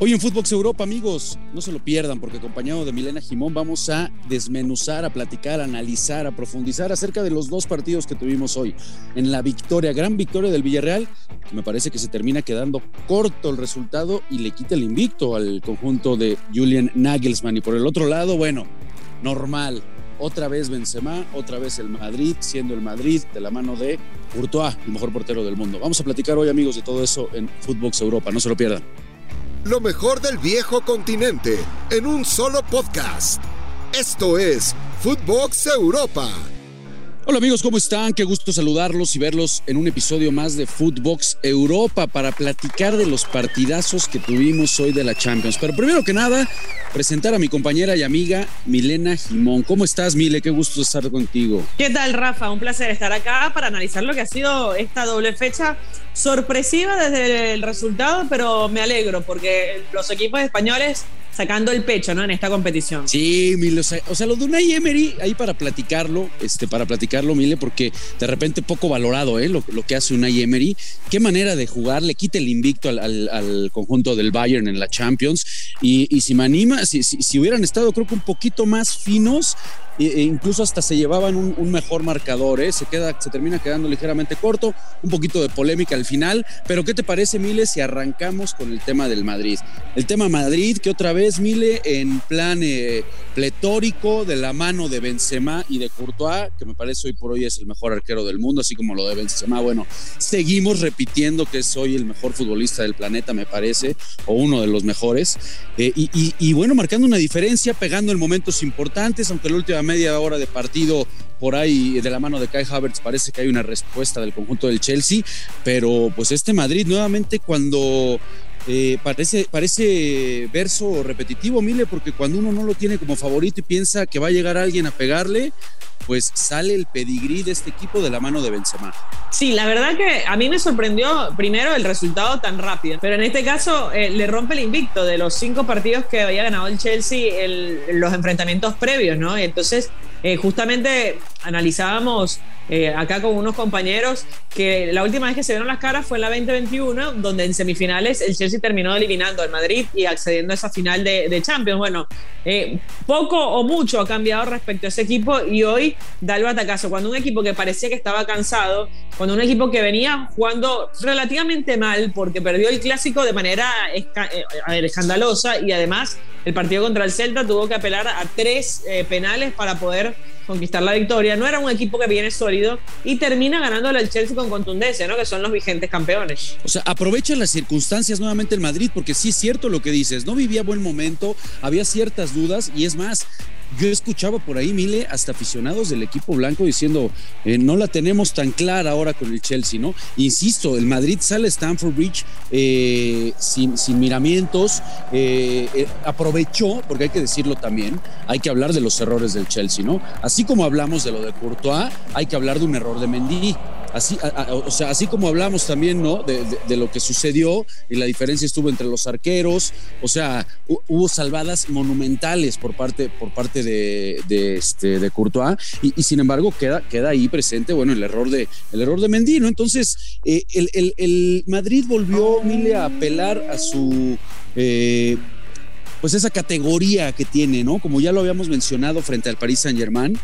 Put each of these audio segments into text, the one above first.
Hoy en Footbox Europa, amigos, no se lo pierdan porque acompañado de Milena Jimón vamos a desmenuzar, a platicar, a analizar, a profundizar acerca de los dos partidos que tuvimos hoy. En la victoria, gran victoria del Villarreal, me parece que se termina quedando corto el resultado y le quita el invicto al conjunto de Julian Nagelsmann. Y por el otro lado, bueno, normal. Otra vez Benzema, otra vez el Madrid, siendo el Madrid de la mano de Courtois, el mejor portero del mundo. Vamos a platicar hoy, amigos, de todo eso en Footbox Europa. No se lo pierdan. Lo mejor del viejo continente en un solo podcast. Esto es Footbox Europa. Hola amigos, ¿cómo están? Qué gusto saludarlos y verlos en un episodio más de Footbox Europa para platicar de los partidazos que tuvimos hoy de la Champions. Pero primero que nada, presentar a mi compañera y amiga Milena Jimón. ¿Cómo estás, Mile? Qué gusto estar contigo. ¿Qué tal, Rafa? Un placer estar acá para analizar lo que ha sido esta doble fecha sorpresiva desde el resultado, pero me alegro porque los equipos españoles sacando el pecho, ¿no? En esta competición. Sí, Mile, o sea, lo de Unai Emery, ahí para platicarlo, este, para platicarlo, Mile, porque de repente poco valorado, ¿eh? Lo, que hace Unai Emery. Qué manera de jugar, le quita el invicto al, conjunto del Bayern en la Champions. Y, si me anima, si, si, hubieran estado, creo que un poquito más finos, e incluso hasta se llevaban un, mejor marcador, ¿eh? se, queda, se termina quedando ligeramente corto, un poquito de polémica al final, pero ¿qué te parece, Mile, si arrancamos con el tema del Madrid? El tema Madrid, que otra vez, Mile, en plan eh, pletórico, de la mano de Benzema y de Courtois, que me parece hoy por hoy es el mejor arquero del mundo, así como lo de Benzema, bueno, seguimos repitiendo que es hoy el mejor futbolista del planeta, me parece, o uno de los mejores, eh, y, y, bueno, marcando una diferencia, pegando en momentos importantes, aunque la última media hora de partido por ahí de la mano de Kai Havertz parece que hay una respuesta del conjunto del Chelsea, pero pues este Madrid nuevamente cuando eh, parece, parece verso repetitivo, Mile, porque cuando uno no lo tiene como favorito y piensa que va a llegar alguien a pegarle, pues sale el pedigrí de este equipo de la mano de Benzema. Sí, la verdad que a mí me sorprendió primero el resultado tan rápido, pero en este caso eh, le rompe el invicto de los cinco partidos que había ganado el Chelsea, el, los enfrentamientos previos, ¿no? Entonces, eh, justamente analizábamos eh, acá con unos compañeros que la última vez que se vieron las caras fue en la 2021, donde en semifinales el Chelsea terminó eliminando al Madrid y accediendo a esa final de, Champions. Bueno, eh, poco o mucho ha cambiado respecto a ese equipo y hoy da el batacazo. Cuando un equipo que parecía que estaba cansado, cuando un equipo que venía jugando relativamente mal porque perdió el clásico de manera escandalosa y además el partido contra el Celta tuvo que apelar a tres penales para poder conquistar la victoria. No era un equipo que viene sólido y termina ganándole al Chelsea con contundencia, ¿no? Que son los vigentes campeones. O sea, aprovecha las circunstancias nuevamente el Madrid, porque sí es cierto lo que dices, no vivía buen momento, había ciertas dudas y es más, yo escuchaba por ahí, Mile, hasta aficionados del equipo blanco diciendo, eh, no la tenemos tan clara ahora con el Chelsea, ¿no? Insisto, el Madrid sale a Stamford Bridge eh, sin, miramientos, eh, aprovechó, porque hay que decirlo también, hay que hablar de los errores del Chelsea, ¿no? Así como hablamos de lo de Courtois, hay que hablar de un error de Mendy. Así, o sea, así como hablamos también, ¿no? De, lo que sucedió y la diferencia estuvo entre los arqueros, o sea, hubo salvadas monumentales por parte, por parte de, este, de Courtois y, sin embargo queda, queda ahí presente, bueno, el error de, el error de Mendy, ¿no? Entonces, eh, el, Madrid volvió, Mile, a apelar a su... Eh, pues esa categoría que tiene, ¿no? Como ya lo habíamos mencionado frente al Paris Saint Germain,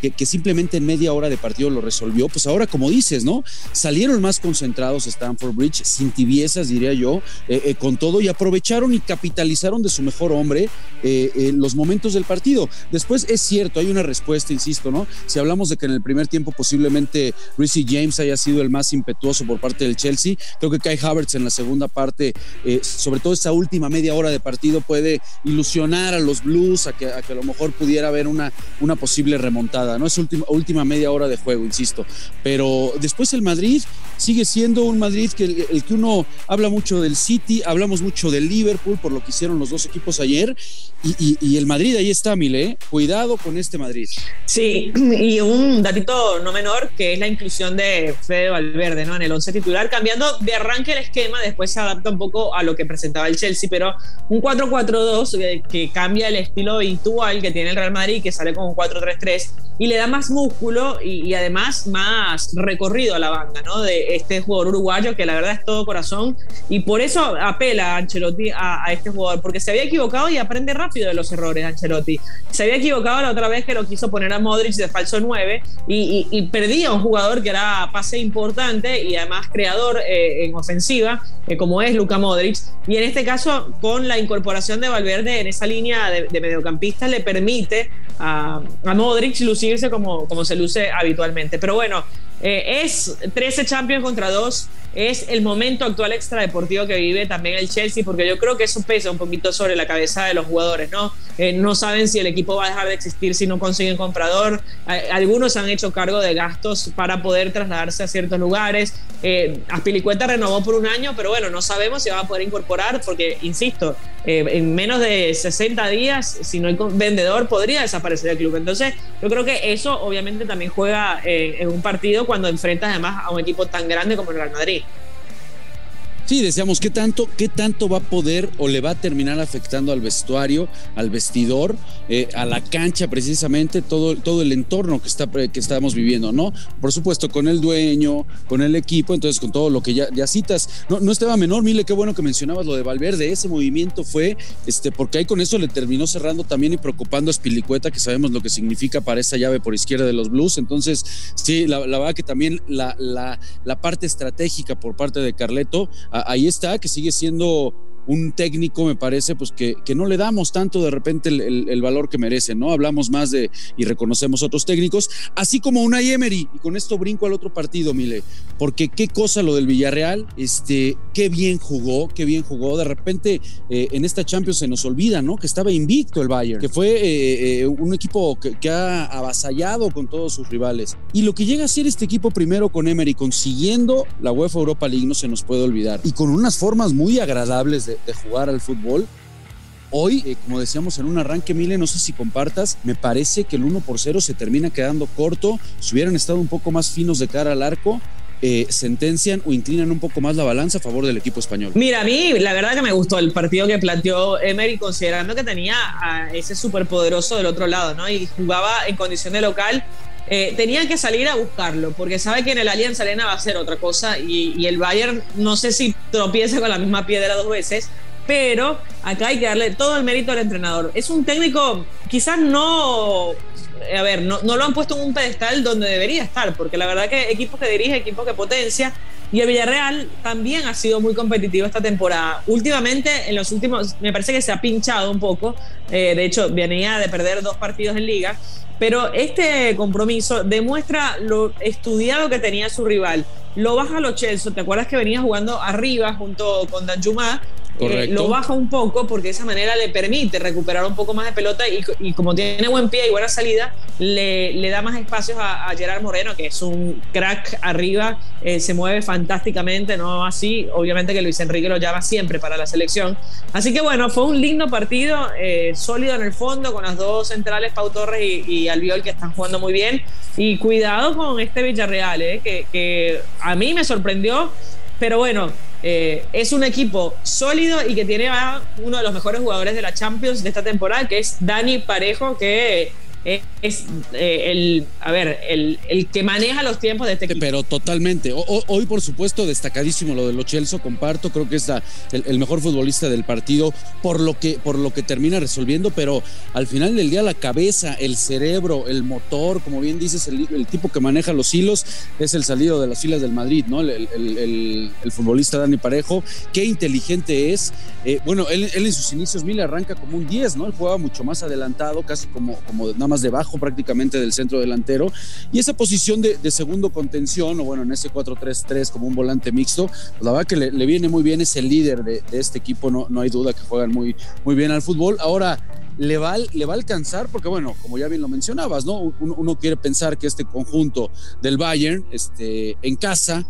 que, simplemente en media hora de partido lo resolvió, pues ahora como dices, ¿no? Salieron más concentrados Stanford Bridge, sin tibiezas, diría yo, eh, eh, con todo y aprovecharon y capitalizaron de su mejor hombre eh, los momentos del partido. Después es cierto, hay una respuesta, insisto, ¿no? Si hablamos de que en el primer tiempo posiblemente Reece James haya sido el más impetuoso por parte del Chelsea, creo que Kai Havertz en la segunda parte, sobre todo esa última media hora de partido, puede ilusionar a los Blues a que a, que a lo mejor pudiera haber una, una posible remontada. ¿No? Es última, última media hora de juego, insisto. Pero después el Madrid sigue siendo un Madrid que el, que uno habla mucho del City, hablamos mucho del Liverpool por lo que hicieron los dos equipos ayer. Y, el Madrid ahí está, Mile. ¿eh? Cuidado con este Madrid. Sí, y un datito no menor que es la inclusión de Fede Valverde ¿no? en el once titular, cambiando de arranque el esquema, después se adapta un poco a lo que presentaba el Chelsea, pero un 4-4-2 que, que cambia el estilo habitual que tiene el Real Madrid, que sale con un 4-3-3 y le da más músculo y, además más recorrido a la banda, ¿no? De este jugador uruguayo que la verdad es todo corazón y por eso apela Ancelotti a, este jugador, porque se había equivocado y aprende rápido de los errores Ancelotti. Se había equivocado la otra vez que lo quiso poner a Modric de falso 9 y, perdía a un jugador que era pase importante y además creador eh, en ofensiva, eh, como es Luca Modric. Y en este caso, con la incorporación de Valverde en esa línea de, de mediocampistas, le permite a, a Modric lucirse como, como se luce habitualmente. Pero bueno, eh, es 13 Champions contra 2 es el momento actual extradeportivo que vive también el Chelsea, porque yo creo que eso pesa un poquito sobre la cabeza de los jugadores, ¿no? Eh, no saben si el equipo va a dejar de existir si no consiguen comprador. algunos han hecho cargo de gastos para poder trasladarse a ciertos lugares. Eh, Aspilicueta renovó por un año, pero bueno, no sabemos si va a poder incorporar, porque, insisto, en menos de 60 días, si no hay vendedor, podría desaparecer el club. Entonces, yo creo que eso obviamente también juega en un partido cuando enfrentas además a un equipo tan grande como el Real Madrid. Sí, decíamos, ¿qué tanto, ¿qué tanto va a poder o le va a terminar afectando al vestuario, al vestidor, eh, a la cancha precisamente, todo, todo el entorno que, está, que estamos viviendo, ¿no? Por supuesto, con el dueño, con el equipo, entonces con todo lo que ya, citas. No, no estaba menor, Mile, qué bueno que mencionabas lo de Valverde, ese movimiento fue, este, porque ahí con eso le terminó cerrando también y preocupando a Spilicueta, que sabemos lo que significa para esa llave por izquierda de los Blues. Entonces, sí, la, verdad que también la, la parte estratégica por parte de Carleto ahí está, que sigue siendo un técnico, me parece, pues que, que no le damos tanto de repente el, valor que merece, ¿no? Hablamos más de y reconocemos otros técnicos, así como una Emery, y con esto brinco al otro partido, Mile, porque qué cosa lo del Villarreal, este, qué bien jugó, qué bien jugó, de repente eh, en esta Champions se nos olvida, ¿no? Que estaba invicto el Bayern, que fue eh, eh, un equipo que, que, ha avasallado con todos sus rivales, y lo que llega a ser este equipo primero con Emery, consiguiendo la UEFA Europa League, no se nos puede olvidar, y con unas formas muy agradables de de, jugar al fútbol. Hoy, eh, como decíamos en un arranque, Mile, no sé si compartas, me parece que el 1 por 0 se termina quedando corto. Si hubieran estado un poco más finos de cara al arco, eh, sentencian o inclinan un poco más la balanza a favor del equipo español. Mira, a mí la verdad que me gustó el partido que planteó Emery, considerando que tenía a ese superpoderoso del otro lado, ¿no? Y jugaba en condición de local eh, tenían que salir a buscarlo, porque sabe que en el Allianz Arena va a ser otra cosa y, el Bayern no sé si tropieza con la misma piedra dos veces, pero acá hay que darle todo el mérito al entrenador. Es un técnico, quizás no, a ver, no, no lo han puesto en un pedestal donde debería estar, porque la verdad que equipos que dirige, equipos que potencia, y el Villarreal también ha sido muy competitivo esta temporada. Últimamente, en los últimos, me parece que se ha pinchado un poco. Eh, de hecho, venía de perder dos partidos en liga. Pero este compromiso demuestra lo estudiado que tenía su rival. Lo baja los Chelsea. ¿Te acuerdas que venía jugando arriba junto con Danjuma? Eh, lo baja un poco porque de esa manera le permite recuperar un poco más de pelota y, como tiene buen pie y buena salida, le, le da más espacios a, Gerard Moreno, que es un crack arriba, eh, se mueve fantásticamente, no así, obviamente que Luis Enrique lo llama siempre para la selección. Así que bueno, fue un lindo partido, eh, sólido en el fondo, con las dos centrales, Pau Torres y, y Albiol, que están jugando muy bien. Y cuidado con este Villarreal, que, que a mí me sorprendió, pero bueno, eh, es un equipo sólido y que tiene a uno de los mejores jugadores de la Champions de esta temporada, que es Dani Parejo, que es eh, el, a ver, el, el, que maneja los tiempos de este. Pero totalmente. hoy, por supuesto, destacadísimo lo de Lo comparto, creo que es el, mejor futbolista del partido por lo, que, por lo que termina resolviendo, pero al final del día la cabeza, el cerebro, el motor, como bien dices, el, tipo que maneja los hilos es el salido de las filas del Madrid, ¿no? El, futbolista Dani Parejo, qué inteligente es. Eh, bueno, él, en sus inicios, Mil arranca como un 10, ¿no? Él jugaba mucho más adelantado, casi como, como nada más debajo prácticamente del centro delantero. Y esa posición de, segundo contención, o bueno, en ese 4-3-3 como un volante mixto, pues la verdad que le, viene muy bien, es el líder de, este equipo, no, no hay duda que juegan muy, muy bien al fútbol. Ahora, le va, le va a alcanzar, porque bueno, como ya bien lo mencionabas, ¿no? Uno, quiere pensar que este conjunto del Bayern, este, en casa,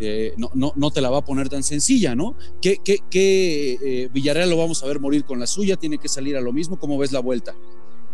eh, no, no, no, te la va a poner tan sencilla, ¿no? ¿Qué, qué, eh, Villarreal lo vamos a ver morir con la suya? ¿Tiene que salir a lo mismo? ¿Cómo ves la vuelta?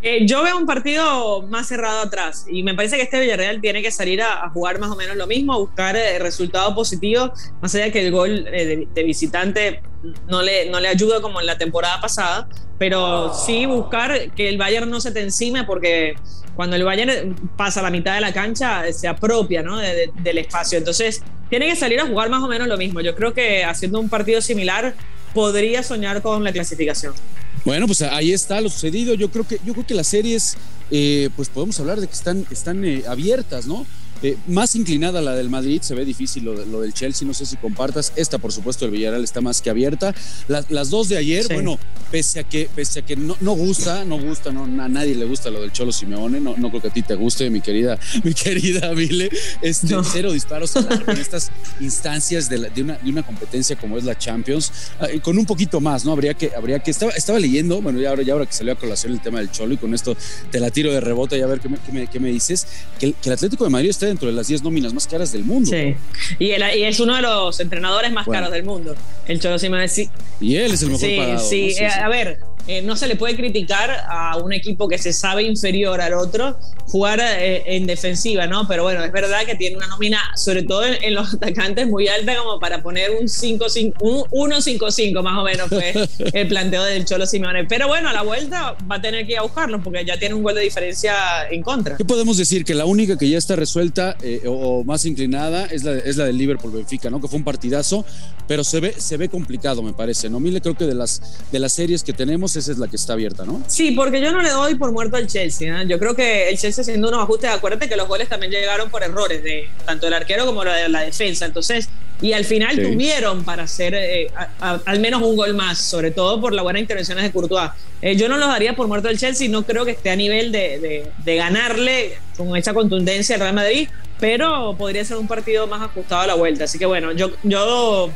Eh, yo veo un partido más cerrado atrás y me parece que este Villarreal tiene que salir a, jugar más o menos lo mismo, a buscar eh, resultados positivos, más allá que el gol eh, de, visitante no le, no le ayuda como en la temporada pasada, pero sí buscar que el Bayern no se te encime porque cuando el Bayern pasa la mitad de la cancha se apropia del espacio. Entonces tiene que salir a jugar más o menos lo mismo. Yo creo que haciendo un partido similar podría soñar con la clasificación. Bueno, pues ahí está lo sucedido. Yo creo que, yo creo que las series, eh, pues podemos hablar de que están, están eh, abiertas, ¿no? Eh, más inclinada la del Madrid, se ve difícil lo, lo, del Chelsea, no sé si compartas. Esta, por supuesto, el Villarreal está más que abierta. las dos de ayer, bueno, pese a que, pese a que no, no gusta, no gusta, no, a nadie le gusta lo del Cholo Simeone, no, no creo que a ti te guste, mi querida, mi querida Vile. Este, Cero disparos en estas instancias de, de, una, de una competencia como es la Champions, ah, con un poquito más, ¿no? Habría que, habría que, estaba, estaba leyendo, bueno, ya ahora, ya ahora que salió a colación el tema del Cholo y con esto te la tiro de rebote y a ver qué me, qué me, qué me dices, que el, que el Atlético de Madrid está dentro de las 10 nóminas más caras del mundo. Sí. Y, es uno de los entrenadores más caros del mundo. El Cholo Simeone sí. Y él es el mejor sí, pagado. Sí, sí, a ver, eh, no se le puede criticar a un equipo que se sabe inferior al otro jugar eh, en defensiva, ¿no? Pero bueno, es verdad que tiene una nómina, sobre todo en, los atacantes, muy alta como para poner un 1-5-5 más o menos fue el planteo del Cholo Simeone. Pero bueno, a la vuelta va a tener que ir a buscarlo porque ya tiene un gol de diferencia en contra. ¿Qué podemos decir? Que la única que ya está resuelta eh, o, más inclinada es la, es la del Liverpool-Benfica, ¿no? Que fue un partidazo, pero se ve, se ve complicado, me parece, ¿no? Mile, creo que de las, de las series que tenemos esa es la que está abierta, ¿no? Sí, porque yo no le doy por muerto al Chelsea. ¿eh? Yo creo que el Chelsea haciendo unos ajustes, acuérdate que los goles también llegaron por errores de tanto el arquero como la, la defensa. Entonces, y al final tuvieron para hacer eh, al menos un gol más, sobre todo por las buenas intervenciones de Courtois. Eh, yo no los daría por muerto al Chelsea, no creo que esté a nivel de, de ganarle con esa contundencia al Real Madrid, pero podría ser un partido más ajustado a la vuelta. Así que bueno, yo, yo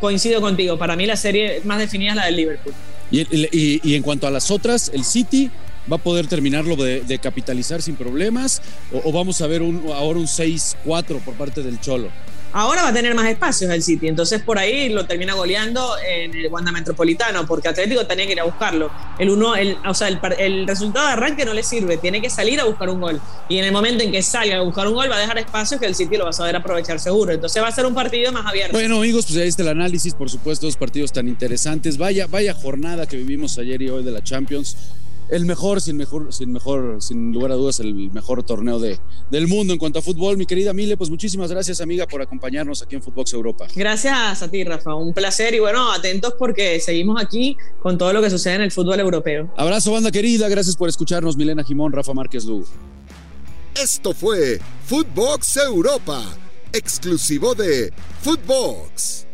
coincido contigo. Para mí la serie más definida es la del Liverpool. Y, en cuanto a las otras, el City va a poder terminarlo de, capitalizar sin problemas o, vamos a ver ahora un 6-4 por parte del Cholo. Ahora va a tener más espacios el City, entonces por ahí lo termina goleando en el Wanda Metropolitano, porque Atlético tenía que ir a buscarlo. El uno, el, o sea, el, resultado de arranque no le sirve, tiene que salir a buscar un gol. Y en el momento en que salga a buscar un gol, va a dejar espacios que el City lo va a saber aprovechar seguro. Entonces va a ser un partido más abierto. Bueno, amigos, pues ahí está el análisis, por supuesto, dos partidos tan interesantes. Vaya, vaya jornada que vivimos ayer y hoy de la Champions el mejor, sin mejor, sin mejor, sin lugar a dudas, el mejor torneo de, del mundo en cuanto a fútbol. Mi querida Mile, pues muchísimas gracias, amiga, por acompañarnos aquí en Footbox Europa. Gracias a ti, Rafa. Un placer y bueno, atentos porque seguimos aquí con todo lo que sucede en el fútbol europeo. Abrazo, banda querida. Gracias por escucharnos, Milena Jimón, Rafa Márquez Lugo. Esto fue Footbox Europa, exclusivo de Footbox.